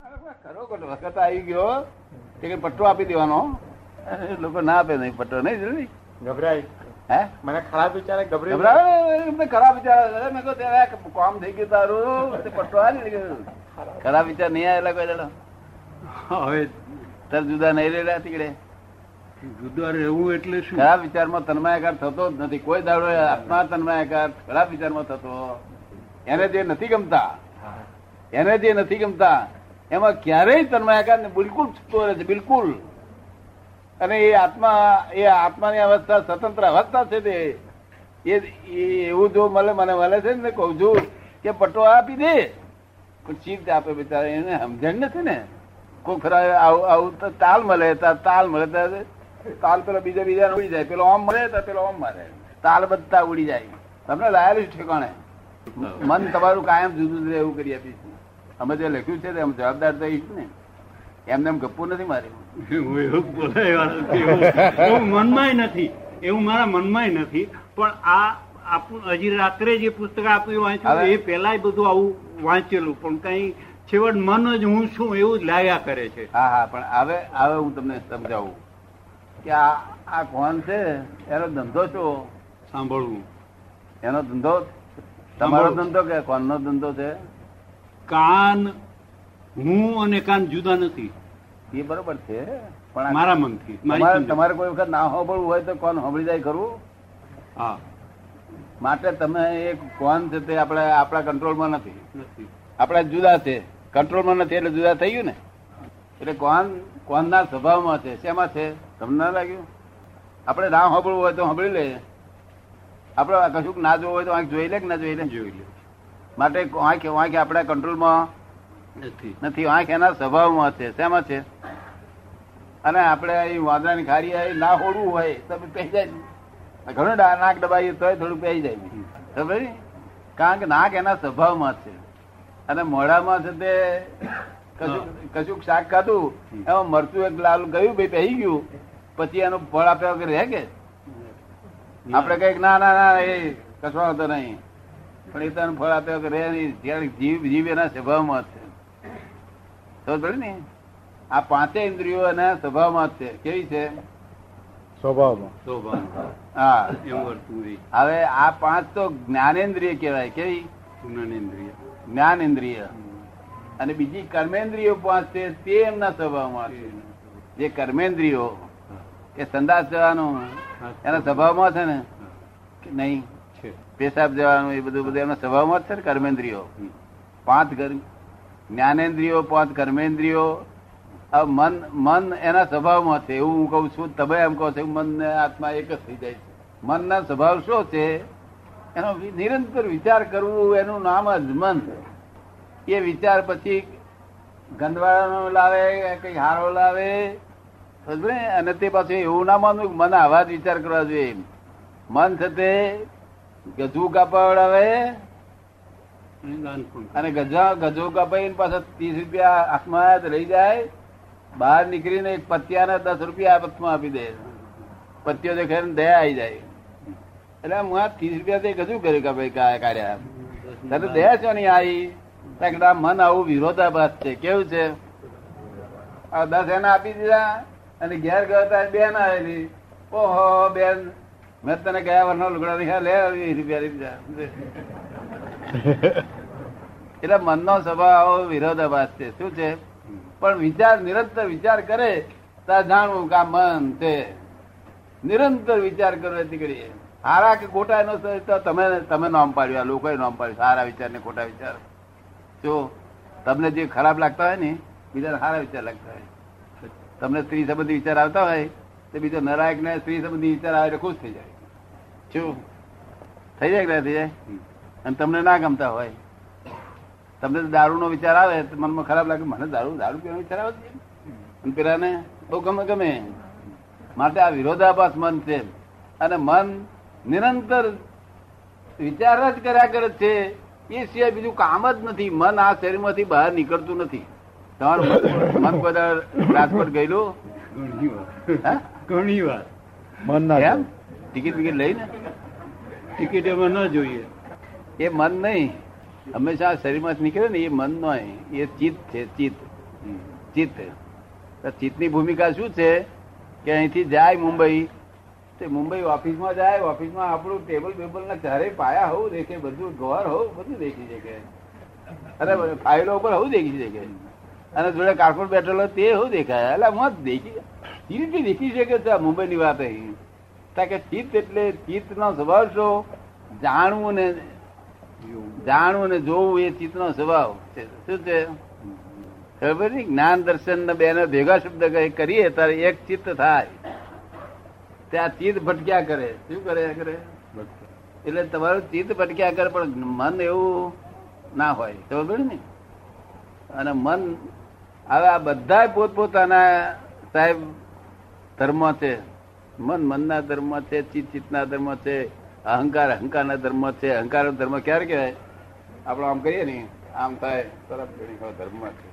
ખરો ખોટો વખત આવી ગયો. કે પટ્ટો આપી દેવાનો. લોકો ના આપે નહીં પટ્ટો નહીં જરૂરી ગભરાય. હે? મને ખરાબ વિચારે ગભરાય. ગભરાવે? ખરાબ વિચાર. મેં કહ્યું ત્યારે કામ થઈ ગયું તારું. પટ્ટો હાલી ગયો ખરાબ વિચાર નહીં આવેલા કોઈ દાડો. હવે તાર જુદા નહીં રહેલા તીકડે. જુદા રહેવું એટલે શું? ખરાબ વિચારમાં તન્માયાકાર થતો જ નથી. કોઈ દાડો આત્મા તન્માયાકાર ખરાબ વિચારમાં થતો. એને જે નથી ગમતા એને જે નથી ગમતા એમાં ક્યારેય તન્માયાકાર બિલકુલ છૂટતો રહે છે, બિલકુલ. અને એ આત્મા, એ આત્માની અવસ્થા સ્વતંત્ર અવસ્થા છે તે. એ એવું જો મળે મને મળે છે ને, કહું છું કે પટ્ટો આપી દે. પણ ચીજ આપે બિચારા, એને સમજણ નથી ને. કોઈ ખરા આવું આવું તો તાલ મળે તાલ મળે તાલ પેલો બીજા બીજા ઉડી જાય. પેલો આમ મળે તો પેલો આમ મારે. તાલ બધા ઉડી જાય. તમને લાયેલું ઠેકાણે? મન તમારું કાયમ જુદું જુદું એવું કરી આપીશું. અમે જે લખ્યું છે અમે જવાબદાર થઈશું ને. એમને એમ ગપ્પું નથી માર્યું. વાળો નથી. એવું મારા મનમાંય નથી. પણ આ આપણું હજી રાત્રે જે પુસ્તક આપ્યું વાંચ્યું એ પેલા બધું આવું વાંચેલું. પણ કઈ છેવટ મન જ હું છું એવું જ લાયા કરે છે. હા હા પણ હવે હવે હું તમને સમજાવું કે આ આ કોણ છે? એનો ધંધો શું? સાંભળવું. એનો ધંધો તમારો ધંધો કે કોણનો ધંધો છે? કાન હું અને કાન જુદા નથી. એ બરોબર છે પણ મારા મનથી મારી તમારે કોઈ વખત ના સાંભળવું હોય તો કોણ સાંભળી જાય ખરું? હા. માટે તમે એક કોણ છે તે આપણે આપણા કંટ્રોલમાં નથી. નથી. આપણે જુદા છે. કંટ્રોલમાં નથી એટલે જુદા થઈ ગયું ને? એટલે કોણ કોણના સ્વભાવમાં છે? શેમાં છે? તમને ના લાગ્યું? આપણે ના સાંભળવું હોય તો સાંભળી લે આપણે કશુંક ના જોવું હોય તો જોઈ લે કે ના જોઈ લે? જોઈ લે. માટે આંખ આંખ આપણા કંટ્રોલમાં નથી. આંખ એના સ્વભાવમાં છે. શેમાં છે? અને આપણે અહીં વાંદરાની ખારી આવી ના હોડવું હોય તો પહેરી જાય. ઘણું ડા- નાક દબાવીએ તોય થોડું પહેરી જાય. ખબર કારણ કે નાક એના સ્વભાવમાં છે. અને મોઢામાં છે તે કશુંક શાક ખાધું એમાં મરચું એક લાલ ગયું ભાઈ પહેરી ગયું પછી એનું ફળ આપ્યા વગર રહે કે? આપણે કંઈક ના ના ના એ કશો હતો નહીં. પણ એ તને ફળ આપ્યો કે રે નહીં. ત્યારે જીવ જીવ એના સ્વભાવમાં છે. સમજ ને? આ પાંચે ઇન્દ્રિયો એના સ્વભાવમાં જ છે. કેવી છે? સ્વભાવમાં. હા. હવે આ પાંચ તો જ્ઞાનેન્દ્રિય કહેવાય. કેવી? જ્ઞાનેન્દ્રિય. જ્ઞાન ઇન્દ્રિય અને બીજી કર્મેન્દ્રિયો પાંચ છે તે એમના સ્વભાવમાં છે. જે કર્મેન્દ્રિયો કે સંદાસ જવાનું એના સ્વભાવમાં છે ને? નહીં? પેશાબ જવાનું એ બધું બધું એમના સ્વભાવમાં જ છે ને કર્મેન્દ્રિયો. પાંચ જ્ઞાનેન્દ્રિયો, પાંચ કર્મેન્દ્રિયો. આ મન મન એના સ્વભાવમાં છે. એવું હું કઉ છું, તમે એમ કહો છો મન ને આત્મા એક જ થઈ જાય છે. મનના સ્વભાવ શું છે? એનો નિરંતર વિચાર કરવું, એનું નામ જ મન. એ વિચાર પછી ગંદવાળાનો લાવે, કઈ હારો લાવે. અને તે પાછું એવું ના માનવું મને આવા જ વિચાર કરવા જોઈએ મન છે તે ગજુ કાપવડાવે અને ગજા ગજો કપાઈને પાછા ત્રીસ રૂપિયા હાથમાં આવ્યા તો લઈ જાય. બહાર નીકળીને એક પત્યાના દસ રૂપિયા હાથમાં આપી દે. પત્યો દેખાય ને દયા આવી જાય. એટલે હું આ ત્રીસ રૂપિયા તે ગજુ કર્યું કે ભાઈ કાઢ્યા. તને દયા છો નહીં આવી આ મન આવું વિરોધાભાસ છે. કેવું છે? આ દસ એના આપી દીધા અને ઘેર ગયો ત્યારે બેન આવેલી. ઓહો બેન. મેં તને ગયા વર્ષનો લુગડા દીધા લે વીસ રૂપિયા એટલે મનનો સ્વભાવ વિરોધાભાસ છે. શું છે? પણ વિચાર, નિરંતર વિચાર કરે ત્યાં જાણવું કે આ મન છે. નિરંતર વિચાર કરો એથી કરીએ. સારા કે ખોટા એનો તમે તમે નામ પાડ્યું, આ લોકોએ નામ પાડ્યું સારા વિચાર ને ખોટા વિચાર. જો તમને જે ખરાબ લાગતા હોય ને બીજા સારા વિચાર લાગતા હોય. તમને સ્ત્રી સંબંધી વિચાર આવતા હોય તો બીજો નરાયક ને સ્ત્રી સંબંધી વિચાર આવે એટલે ખુશ થઈ જાય. શું થઈ જાય કે થઈ જાય? અને તમને ના ગમતા હોય. તમને દારૂ નો વિચાર આવે તો મનમાં ખરાબ લાગે મને દારૂ દારૂ પીવાનો વિચાર આવે અને પેલાને બહુ ગમે ગમે. માટે આ વિરોધાભાસ મન છે. અને મન નિરંતર વિચાર જ કર્યા કરે છે. એ સિવાય બીજું કામ જ નથી. મન આ શરીરમાંથી બહાર નીકળતું નથી. તમારું મન- કદાચ રાજકોટ ગયેલું? ઘણી વાર. મન ના એમ? ટિકિટ વિકિટ લઈને ટિકિટ એમાં ન જોઈએ. એ મન નહીં. હંમેશા શરીરમાંથી નીકળે ને એ મન નહીં એ ચિત્ત છે ચિત્ત. ચિત્ત. ચિત્તની ભૂમિકા શું છે? કે અહીંથી જાય મુંબઈ. તે મુંબઈ ઓફિસમાં જાય ઓફિસમાં આપણું ટેબલ બેબલ ના ચારે પાયા હોવું દેખે બધું ઘર હોવું બધું દેખી શકે. અરે ફાઇલો ઉપર હોવું દેખી શકે. અને જોડે કાર્પોરેટ બેઠેલો તે હું દેખાય. એટલે મત દેખી. રીતે દેખી શકે છે મુંબઈની વાત અહીં. કારણ કે ચિત્ત એટલે ચિત્ત નો સ્વભાવ શું? જાણવું ને જાણવું ને જોવું એ ચિત્તનો સ્વભાવ છે. શું છે? ખબર નહીં? જ્ઞાન દર્શન ને બેને ભેગા શબ્દ કરીએ ત્યારે એક ચિત્ત થાય. ત્યાં ચિત્ત ભટક્યા કરે. શું કરે કરે? એટલે તમારું ચિત્ત ભટક્યા કરે, પણ મન એવું ના હોય. ખબર ને અને મન, હવે આ બધા પોતપોતાના સાહેબ ધર્મ છે મન મનના ધર્મ છે ચિત્ત ચિત્તના ધર્મ છે અહંકાર અહંકારના ધર્મ છે અહંકાર ધર્મ ક્યારે કહેવાય? આપણે આમ કરીએ ને, આમ થાય, તરત ઘણી ધર્મ છે.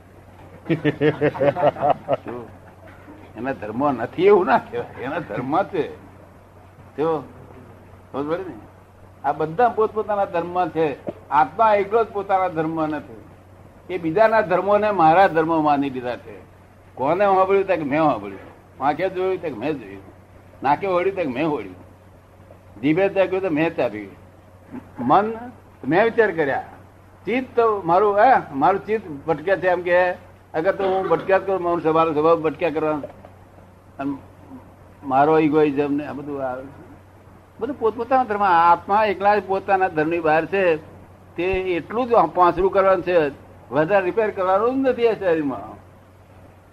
એના ધર્મ નથી એવું ના કહેવાય, એના ધર્મ છે. જો પડી ને? આ બધા પોતપોતાના ધર્મ છે, આત્મા એકલો જ પોતાના ધર્મ નથી. એ બીજાના ધર્મોને મારા ધર્મ માની લીધા છે. કોને સાંભળ્યું કે મેં સાંભળ્યું? વાંકે જોયું તક મેં જોયું. નાકે હોડ્યું તક મેં હોડ્યું જીભે ત્યાગ્યું તો મેં ત્યાગ્યું મન, મેં વિચાર કર્યા. ચિત્ત તો મારું, હે, મારું ચિત્ત ભટક્યા છે એમ કે, અગર તો હું ભટક્યા કરું, મારું સ્વભાવ સ્વભાવ ભટક્યા કરવાનું. મારો ઇગોઇઝમ ને આ બધું આવે છે. બધું પોતપોતાના ધર્મ આત્મા એકલા જ પોતાના ધર્મની બહાર છે. તે એટલું જ પાંસરું કરવાનું છે. વધારે રિપેર કરવાનું જ નથી આ શરીરમાં.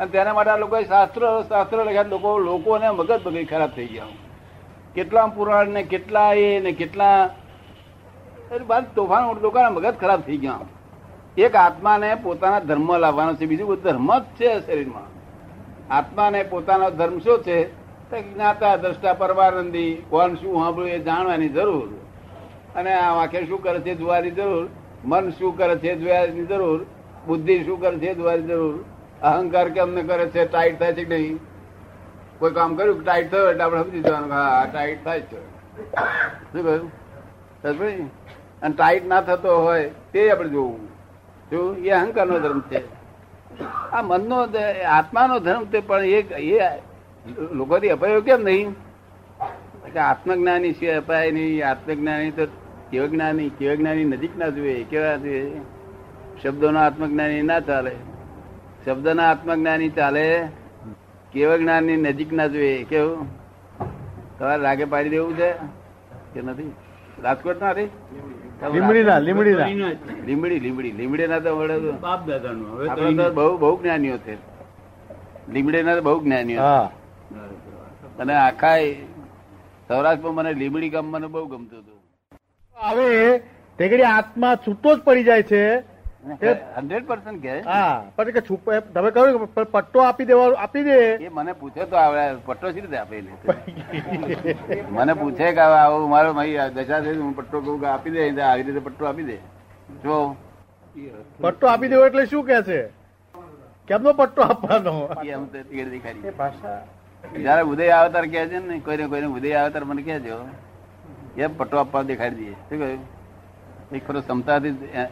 અને તેના માટે આ લોકોએ શાસ્ત્ર શાસ્ત્ર લખ્યા. લોકો લોકોને મગજ બગડી ખરાબ થઈ ગયા. કેટલા પુરાણ ને કેટલા એ ને કેટલા બાદ તોફાન લોકોના મગજ ખરાબ થઈ ગયા. એક આત્માને પોતાના ધર્મ લાવવાનો છે. બીજું બધું ધર્મ જ છે શરીરમાં. આત્માને પોતાનો ધર્મ શું છે? જ્ઞાતા, દ્રષ્ટા, પરમાનંદી. કોણ શું સાંભળ્યું એ જાણવાની જરૂર. અને આ વાક્ય શું કરે છે જોવાની જરૂર. મન શું કરે છે જોવાની જરૂર. બુદ્ધિ શું કરે છે જોવાની જરૂર. અહંકાર કેમ ને કરે છે ટાઈટ થાય છે કે નહીં? કોઈ કામ કર્યું ટાઈટ થયો એટલે આપણે સમજી જવાનું હા ટાઈટ થાય છે શું કહ્યું? અને ટાઈટ ના થતો હોય તે આપણે જોવું. શું? એ અહંકારનો ધર્મ છે. આ મનનો આત્માનો ધર્મ તે પણ એ લોકોથી અપાયો કેમ નહીં? આત્મજ્ઞાની સિવાય અપાય નહીં. આત્મજ્ઞાની તો કેવ જ્ઞાની કેવ જ્ઞાની નજીક ના જોઈએ કેવા જોઈએ શબ્દોનો આત્મજ્ઞાની ના ચાલે. શબ્દના આત્મજ્ઞાની ચાલે કેવ જ્ઞાનની નજીક ના જોઈએ કેવું? તમારે રાગે પાડી દેવું છે કે નથી? રાજકોટ ના રે? લીમડીના લીમડીના લીમડી લીમડી લીમડી ના તો વડે બાપ દાદાનું. હવે તો બહુ બહુ જ્ઞાનીઓ છે. લીમડીના તો બહુ જ્ઞાનીઓ અને આખા સૌરાષ્ટ્રમાં મને લીમડી ગામ મને બહુ ગમતું હતું. હવે તે આત્મા છૂટો જ પડી જાય છે. હંડ્રેડ પર્સન્ટ કે હા પણ કે છુપ તમે કહ્યું કે પટ્ટો આપી દેવા આપી દે. એ મને પૂછે તો આવડે પટ્ટો શી રીતે આપે મને પૂછે કે આવું મારો ભાઈ દશા થઈ હું પટ્ટો કહું કે આપી દે આવી રીતે પટ્ટો આપી દે. જો. પટ્ટો આપી દેવો એટલે શું કે છે? કેમનો પટ્ટો આપવાનો? એ એમ તો તીર દેખાડી ભાષા. જયારે ઉદય અવતાર કે છે ને કોઈને કોઈને ઉદય અવતાર મને કહેજો એમ પટ્ટો આપવા દેખાડી દઈએ શું કહ્યું? એક ખરો ક્ષમતાથી એ-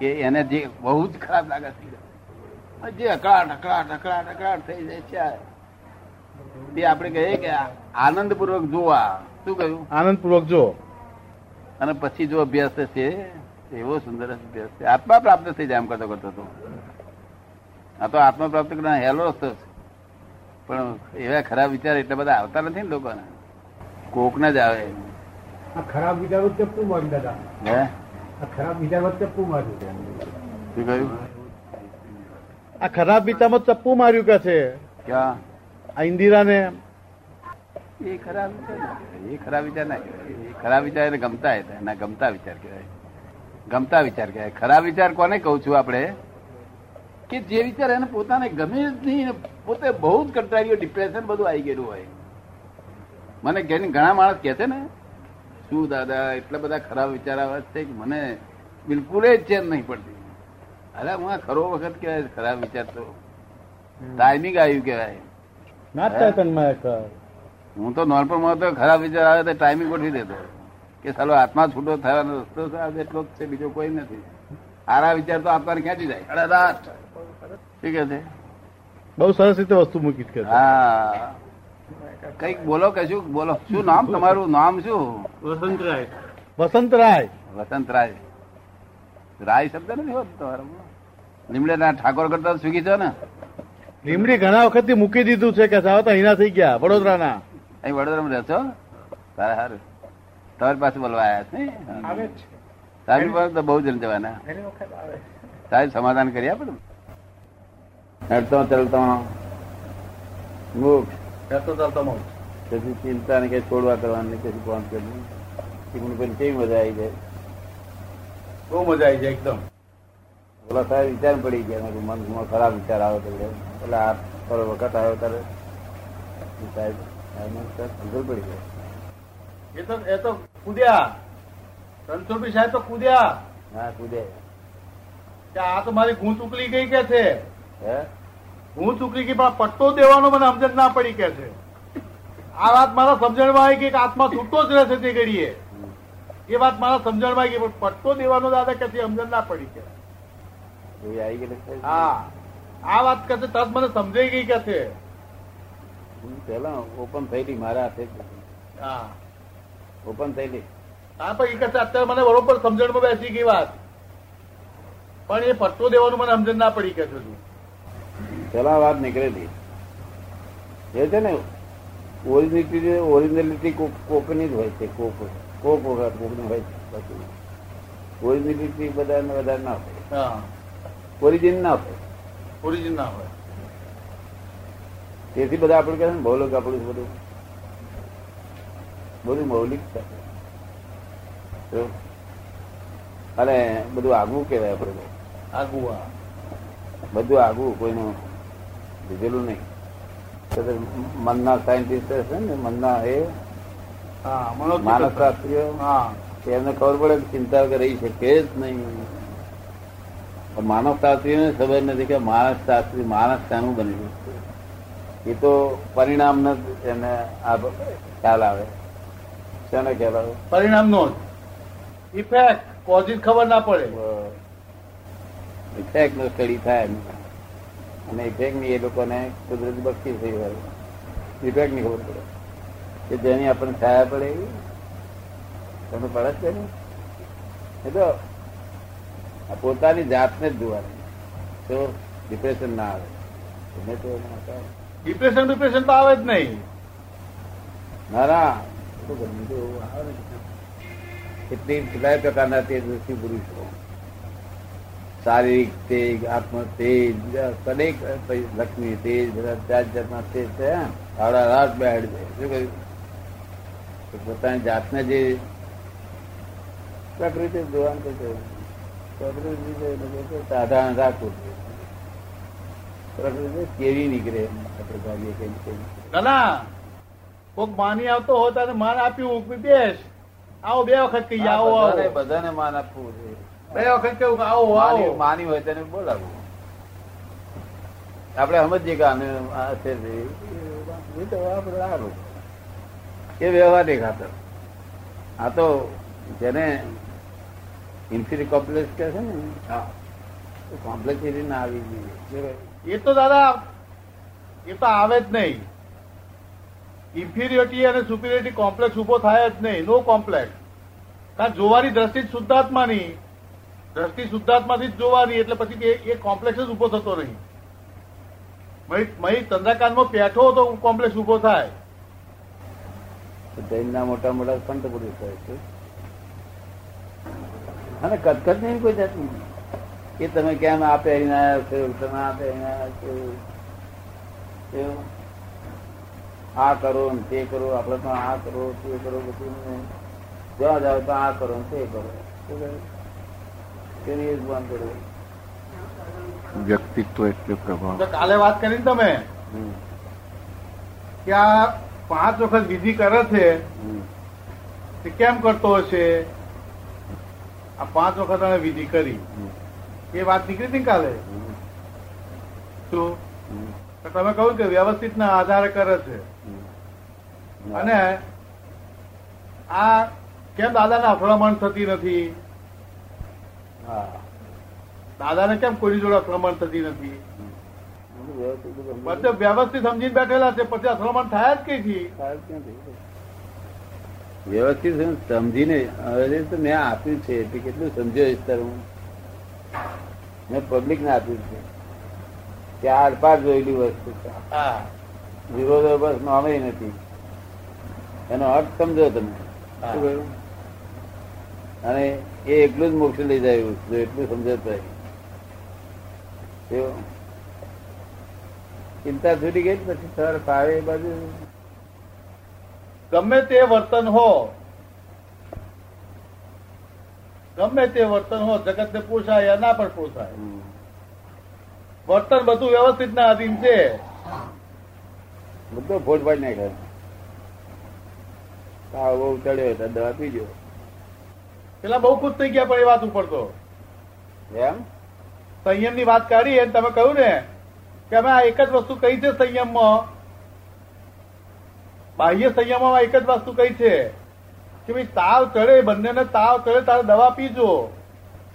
કે એને જે બહુ જ ખરાબ લાગે છે. જે અકળાટ અકળાટ અકળાટ અકળાટ થઈ જાય છે. તે આપણે કહીએ કે આનંદપૂર્વક જોવા. શું કહ્યું? આનંદપૂર્વક જો. અને પછી જો અભ્યાસ થશે એવો સુંદર અભ્યાસ છે. આત્મા પ્રાપ્ત થઈ જાય એમ કરતો કરતો તો. આ તો આત્મા પ્રાપ્ત કરવાનો હેલો રસ્તો છે. પણ એવા ખરાબ વિચાર એટલા બધા આવતા નથી ને લોકોને. કોક જ આવે. ખરાબ વિચારો દાદા? હે? ખરાબ વિચારો જ ચપ્પુ માર્યું આ ખરાબ વિચારમાં ચપ્પુ માર્યું કે છે? ક્યાં? આ ઇન્દિરાને? એ ખરાબ. એ ખરાબ વિચાર ના. એ ખરાબ વિચાર એને ગમતા હતા. એના ગમતા વિચાર કહેવાય. ગમતા વિચાર કહેવાય. ખરાબ વિચાર કોને કહું છું આપણે? કે જે વિચાર એને પોતાને ગમે જ નહીં પોતે બહુ જ કંટાળ્યો ડિપ્રેશન બધું આવી ગયેલું હોય. મને ઘણી ઘણા માણસ કહે છે ને શું દાદા એટલા બધા ખરાબ વિચાર આવે છે કે મને બિલકુલ જ ચેન નહીં પડતી. અરે હું ખરો વખત કહેવાય ખરાબ વિચાર તો ટાઈમિંગ આવ્યું કર હું? તો નોનપણમાં તો ખરાબ વિચાર આવે તો ટાઈમિંગ ગોઠવી દેતો. કે સાલો આત્મા છૂટો થવાનો રસ્તો છે, એટલો જ છે બીજો કોઈ નથી. આરા વિચાર તો આત્માને ખેંચી જાય? રાત શું કે છે? બહુ સરસ રીતે વસ્તુ મૂકી હા. કંઈક બોલો કશું બોલો. શું નામ? તમારું નામ શું? વસંતરાય વસંતરાય વસંતરાય રાય. શબ્દ નથી હોતો તમારામાં લીમડેના ઠાકોર કરતા સુખી છો ને? લીમડી ઘણા વખતથી મૂકી દીધું છે કે સાવ તો અહીંના થઈ ગયા વડોદરાના. અહીં વડોદરામાં રહેશો? છો સારા સારું. તમારી પાસે બોલવા આવ્યા છે નહીં? સાહેબ પાસે તો બહુ જણ જવાના. સાહેબ સમાધાન કરી આપે તમે. હેડતો ચાલતો. મુખ ચાલતો ચાલતો મોક્ષ. પછી ચિંતા ને કઈ છોડવા કરવાની કશું કામ કરવું ચીકણું પેલી કેવી મજા આવી જાય? બહુ મજા આવી જાય એકદમ. ઓલા સાહેબ વિચાર પડી ગયા મનમાં ખરાબ વિચાર આવે તો એટલે આ થોડો વખત આવ્યો ત્યારે સાહેબ સાહેબ સમજણ પડી ગયો એ તો એ તો કૂદ્યા. રણછોડભાઈ સાહેબ તો કૂદ્યા. હા કૂદે. કે આ તો મારી ગૂંચ ઉકલી ગઈ કે છે? હે? ગૂંચ ચૂકી ગઈ પણ પટ્ટો દેવાનો મને સમજણ ના પડી કે છે. આ વાત મારા સમજણમાં આવી ગઈ કે આત્મા છૂટતો જ રહેશે તે ઘડીએ. એ વાત મારા સમજણમાં આવી ગઈ પણ પટ્ટો દેવાનો દાદા કે સમજણ ના પડી કે? હા. આ વાત કે તરત મને સમજાઈ ગઈ કે છે. પેલા ઓપન થયેલી મારા હાથે હા. ઓપન થયેલી. હા પણ એ કહે અત્યારે મને બરોબર સમજણમાં બેસી ગઈ વાત. પણ એ પટ્ટો દેવાનું મને સમજણ ના પડી કે છે. પેલા વાત નીકળેલી. એ છે ને ઓરિજિનિટી ઓરિજિનલિટી કોકની જ હોય છે કોક કોક વખત કોકની હોય છે ઓરિજિનિટી બધા વધારે ના હોય. ઓરિજિન ના હોય. ઓરિજિન ના હોય. તેથી બધા આપણે કહે ને ભૌલિક આપણું બધું. બધું મૌલિક છે. અને બધું આગવું કહેવાય આપણે. બધું આગવું કોઈનું લીધેલું નહીં. મનના સાયન્ટિસ્ટ હશે ને મનના એ હા માનસ શાસ્ત્રીઓ એમને ખબર પડે કે ચિંતા વગર રહી શકે જ નહીં. પણ માનવ શાસ્ત્રીને ખબર નથી કે માણસ શાસ્ત્રી માણસ શાનું બન્યું છે એ તો પરિણામ ન એને આ ખ્યાલ આવે. શેને ખ્યાલ આવે? પરિણામ નો ઇફેક્ટ કોઝિસ ખબર ના પડે. ઇફેક્ટ નો સ્ટડી થાય એમ. અને ઇફેક્ટની એ લોકોને કુદરત બક્ષી થઈ હોય. ઇફેક્ટની ખબર પડે. કે જેની આપણને છાયા પડે એવી. તમને પડે જ છે ને? એ તો આ પોતાની જાતને જ જોવાની. તો ડિપ્રેશન ના આવે. એને તો ડિપ્રેશન ડિપ્રેશન તો આવે જ નહીં. ના ના. તો ગમે તો એવું આવે ને. કેટલી કેટલાય પ્રકારના તેજ ઋષિ પુરુષો. શારીરિક તેજ આત્મ તેજ અનેક લક્ષ્મી તેજ બધા જાત જાતના તેજ છે આવડા રાત બેડ શું કહ્યું? પોતાની જાતને જે પ્રકૃતિ તો પ્રકૃતિ સાધારણ રાખવું પ્રકૃતિ કેવી નીકળે? એમ આપણે ભાવીએ કઈ કઈ દાદા કોક માની આવતો હોય તારે માન આપ્યું બેસ. આવો બે વખત કહી આવો બધાને માન આપવું છે બે વખત કેવું આવો આવો. માની હોય તેને બોલાવું. આપણે સમજીએ કે આને આ છે એ તો આપણે સારું. એ વ્યવહાર ખાતર આ તો જેને ઇન્ફિરી કોમ્પ્લેક્સ કે છે ને કોમ્પ્લેક્સિટી ના આવી જોઈએ એ તો દાદા એ તો આવે જ નહીં. ઇન્ફિરિયોરિટી અને સુપિરિયોરિટી કોમ્પ્લેક્સ ઊભો થાય જ નહીં. નો કોમ્પ્લેક્સ કારણ જોવાની દ્રષ્ટિ શુદ્ધાત્માની. દ્રષ્ટિ શુદ્ધાત્માથી જ જોવાની, એટલે પછી એ- કોમ્પ્લેક્સ જ ઊભો થતો નહીં. મહી- ચંદ્રકાંતમાં પેઠો તો કોમ્પ્લેક્સ ઊભો થાય. જૈનના મોટા મોટા સંત પુરુષ થાય છે. અને કદકદ નહીં કોઈ જાતની કે તમે કેમ આ પહેરીને આવ્યા છો, તમે આ પહેરીને આવ્યા છો? આ કરો ને તે કરો, આપણે પણ આ કરો, તે કરો, બધું જ્યાં જાઓ તો આ કરો ને તે કરો? તેની એ વ્યક્તિત્વ એટલે પ્રભાવ. કાલે વાત કરી તમે કે આ પાંચ વખત વિધિ કરે છે તે કેમ કરતો હશે આ પાંચ વખત અમે વિધિ કરી. એ વાત નીકળી હતી કાલે? શું? તો તમે કહ્યું કે વ્યવસ્થિત ના આધારે કરે છે. અને આ કેમ દાદાને અથડામણ થતી નથી? દાદાને કેમ કોઈની જોડે અથડામણ થતી નથી? પછી વ્યવસ્થિત સમજીને બેઠેલા છે પછી અથડામણ થાય જ કઈ વ્યવસ્થિત સમજીને હવે તો મેં આપ્યું છે એટલે કેટલું સમજ્યો વિસ્તાર હું? મેં પબ્લિક ને આપ્યું છે. ચાર પાંચ જોયેલી વસ્તુ છે. વિરોધાભાસ નામે નથી. એનો અર્થ સમજો તમે. શું કહ્યું? અને એ એટલું જ મોક્ષ લઈ જાય એવું એટલું સમજાય ચિંતા છૂટી ગઈ પછી સર ફાવે એ બાજુ. ગમે તે વર્તન હો ગમે તે વર્તન હો જગત ને પોષાય યા ના પણ પોષાય વર્તન બધું વ્યવસ્થિત ના અધીન છે. બધો ફોટ પાડી નાખે તાવ બહુ ચડ્યો દવા પીજો પેલા બહુ ખુશ થઈ ગયા પણ એ વાત ઉપર તો. એમ? સંયમની વાત કાઢી અને તમે કહ્યું ને કે અમે આ એક જ વસ્તુ કહી છે સંયમમાં. બાહ્ય સંયમમાં એક જ વસ્તુ કઈ છે કે ભાઈ તાવ ચડે બંનેને તાવ ચડે તારે દવા પીજો.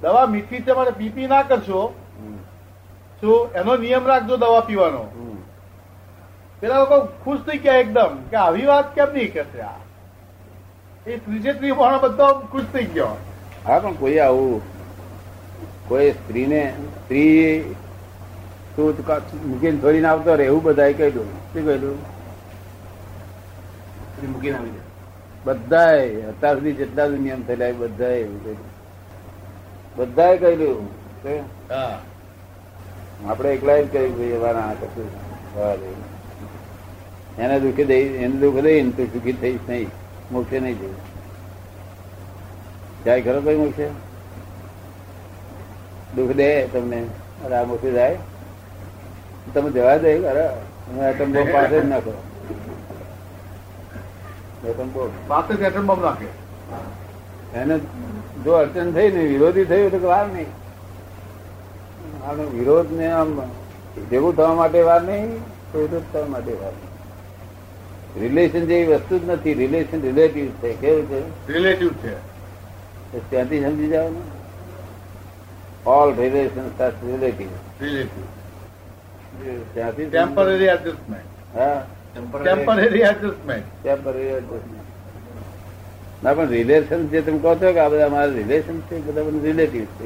દવા મીઠી છે મારે પીપી ના કરશો. શું એનો નિયમ રાખજો દવા પીવાનો. પેલા લોકો ખુશ થઈ ગયા એકદમ કે આવી વાત કેમ નહીં કરશે આ? એ ત્રીજે ત્રી માણસ બધા ખુશ થઈ ગયો. હા પણ કોઈ આવું કોઈ સ્ત્રીને સ્ત્રી તું કા- મૂકીને છોડીને આવતો રહે એવું બધા કહ્યું શું કહ્યું મૂકીને આવી બધાય અત્યાર સુધી જેટલા બી નિયમ થયેલા એ બધાએ એવું કહ્યું બધાએ કહ્યું આપણે એકલા જ કહ્યું ભાઈ અમારા આ કશું એને દુઃખી દઈ એને દુઃખ દઈ ને તું સુખી થઈશ નહીં. મોક્ષે નહીં જવું જાય ખરો કઈ મોક્ષે દુઃખ દે તમને અરે આ મોક્ષે જાય. તમે જવા દે અરે હું એટમ બોમ્બ પાસે જ નાખો. એટમ બોમ્બ પાસે એટમ બોમ્બ નાખે. એને જો અડચણ થઈ ને વિરોધી થયું તો વાર નહીં. આનો વિરોધ ને આમ ભેગું થવા માટે વાર નહીં તો વિરોધ થવા માટે વાર રિલેશન જેવી વસ્તુ જ નથી. રિલેશન રિલેટિવ છે. કેવું છે? રિલેટિવ છે. ત્યાંથી સમજી જાવ ને ઓલ રિલેશન રિલેટિવ રિલેટિવ ત્યાંથી ટેમ્પરરી એડજસ્ટમેન્ટ હા. ટેમ્પરરી એડજસ્ટમેન્ટ ટેમ્પરરી એડજસ્ટમેન્ટ ના પણ રિલેશન જે તમે કહો છો કે આ બધા મારા રિલેશન છે બધા બધું રિલેટિવ છે.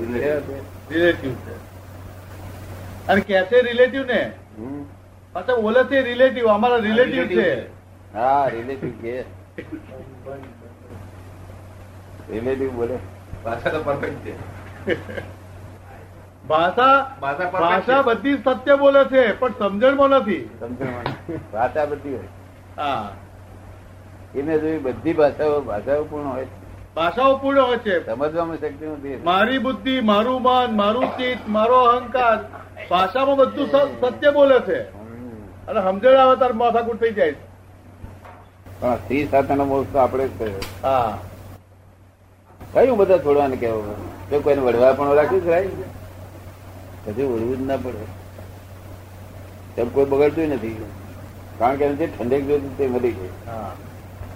રિલેટિવ છે? અને કે છે રિલેટિવ ને. પાછા બોલે છે રિલેટિવ અમારા રિલેટિવ છે. હા રિલેટિવ કે. રિલેટિવ બોલે. ભાષા તો પરફેક્ટ છે. ભાષા ભાષા. બધી સત્ય બોલે છે પણ સમજણમાં નથી. સમજણ ભાષા બધી હોય. હા. એને જોઈ બધી ભાષાઓ ભાષાઓ પૂર્ણ હોય ભાષાઓ પૂર્ણ હોય છે. સમજવામાં શક્તિ નથી. મારી બુદ્ધિ મારું મન મારું ચિત્ત મારો અહંકાર ભાષામાં બધું સત્ય બોલે છે. અને સમજણ આવે તાર માથાકૂટ થઈ જાય છે. પણ સ્ત્રી સાથેનો મોક્ષ તો આપણે જ થયો હા. કયું બધા છોડવાને કેવું જો કોઈને વડવા પણ રાખ્યું જ રાય પછી વળવું જ ના પડે. તેમ કોઈ બગડતું નથી. કારણ કે એને જે ઠંડક જોઈતી તે મળી ગઈ હા.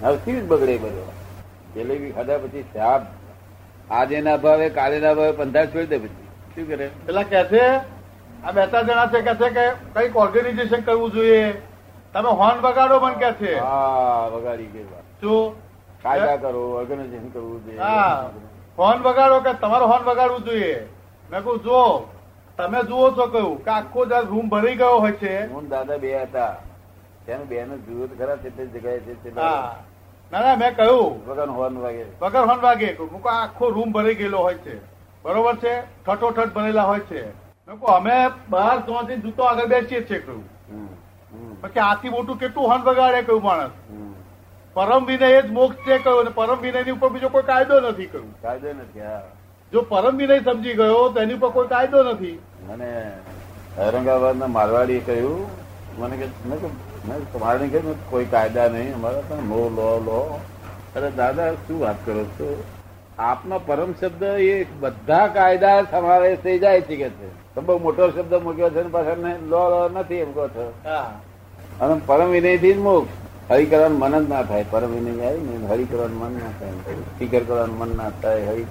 હવે સી જ બગડે બધો? જલેબી ખાધા પછી સાપ આજે ના ભાવે કાલે ના ભાવે પંદર છોડી દે પછી. શું કરે? પેલા કે છે આ બે ત્રણ જણા છે કે છે કે કંઈક ઓર્ગેનાઇઝેશન કરવું જોઈએ. તમે હોર્ન વગાડો પણ કે છે? હા વગાડી વાત. શું? કાયદા કરો ઓર્ગેનાઇઝેશન કરવું હા. જોઈએ હોર્ન વગાડો કે તમારો હોર્ન વગાડવું જોઈએ? મેં કહું જો તમે જુઓ છો કહ્યું કે આખો જયારે રૂમ ભરી ગયો હોય છે. હું દાદા બે હતા. તેનું બે નું જુઓ તો ખરા તે જગ્યાએ છે ના ના મેં કહ્યું. વગર હોર્ન વાગે. વગર હોર્ન વાગે. મૂકો આખો રૂમ ભરી ગયેલો હોય છે. બરોબર છે? ઠઠોઠઠ ભરેલા હોય છે. મેં કહું અમે બહાર ત્યાંથી જૂતો આગળ બેસીએ છીએ કહ્યું પછી આથી મોટું કેટલું હન બગાડે કયું માણસ. પરમ વિનય જ મોક્ષ છે કહ્યું અને પરમ વિનયની ઉપર બીજો કોઈ કાયદો નથી કહ્યું. કાયદો નથી જો પરમ વિનય સમજી ગયો તો એની ઉપર કોઈ કાયદો નથી. મને ઔરંગાબાદ ના મારવાડી કહ્યું મને કે મેં તમારે કહ્યું કોઈ કાયદા નહીં અમારા પણ નો લો લો. અરે દાદા શું વાત કરો છો? આપનો પરમ શબ્દ એ બધા કાયદા સમાવેશ થઈ જાય છે કે છે. તમે બહુ મોટો શબ્દ મૂક્યો છે ને પાછળ લો લો નથી એમ કહો છો. હા. અને પરમ વિનયથી જ મોક્ષ હરી કરવાનું મન જ ના થાય. પરમ વિનય આવી ને હરી કરવાનું મન ના થાય. ફિકર કરવાનું મન ના થાય. હરી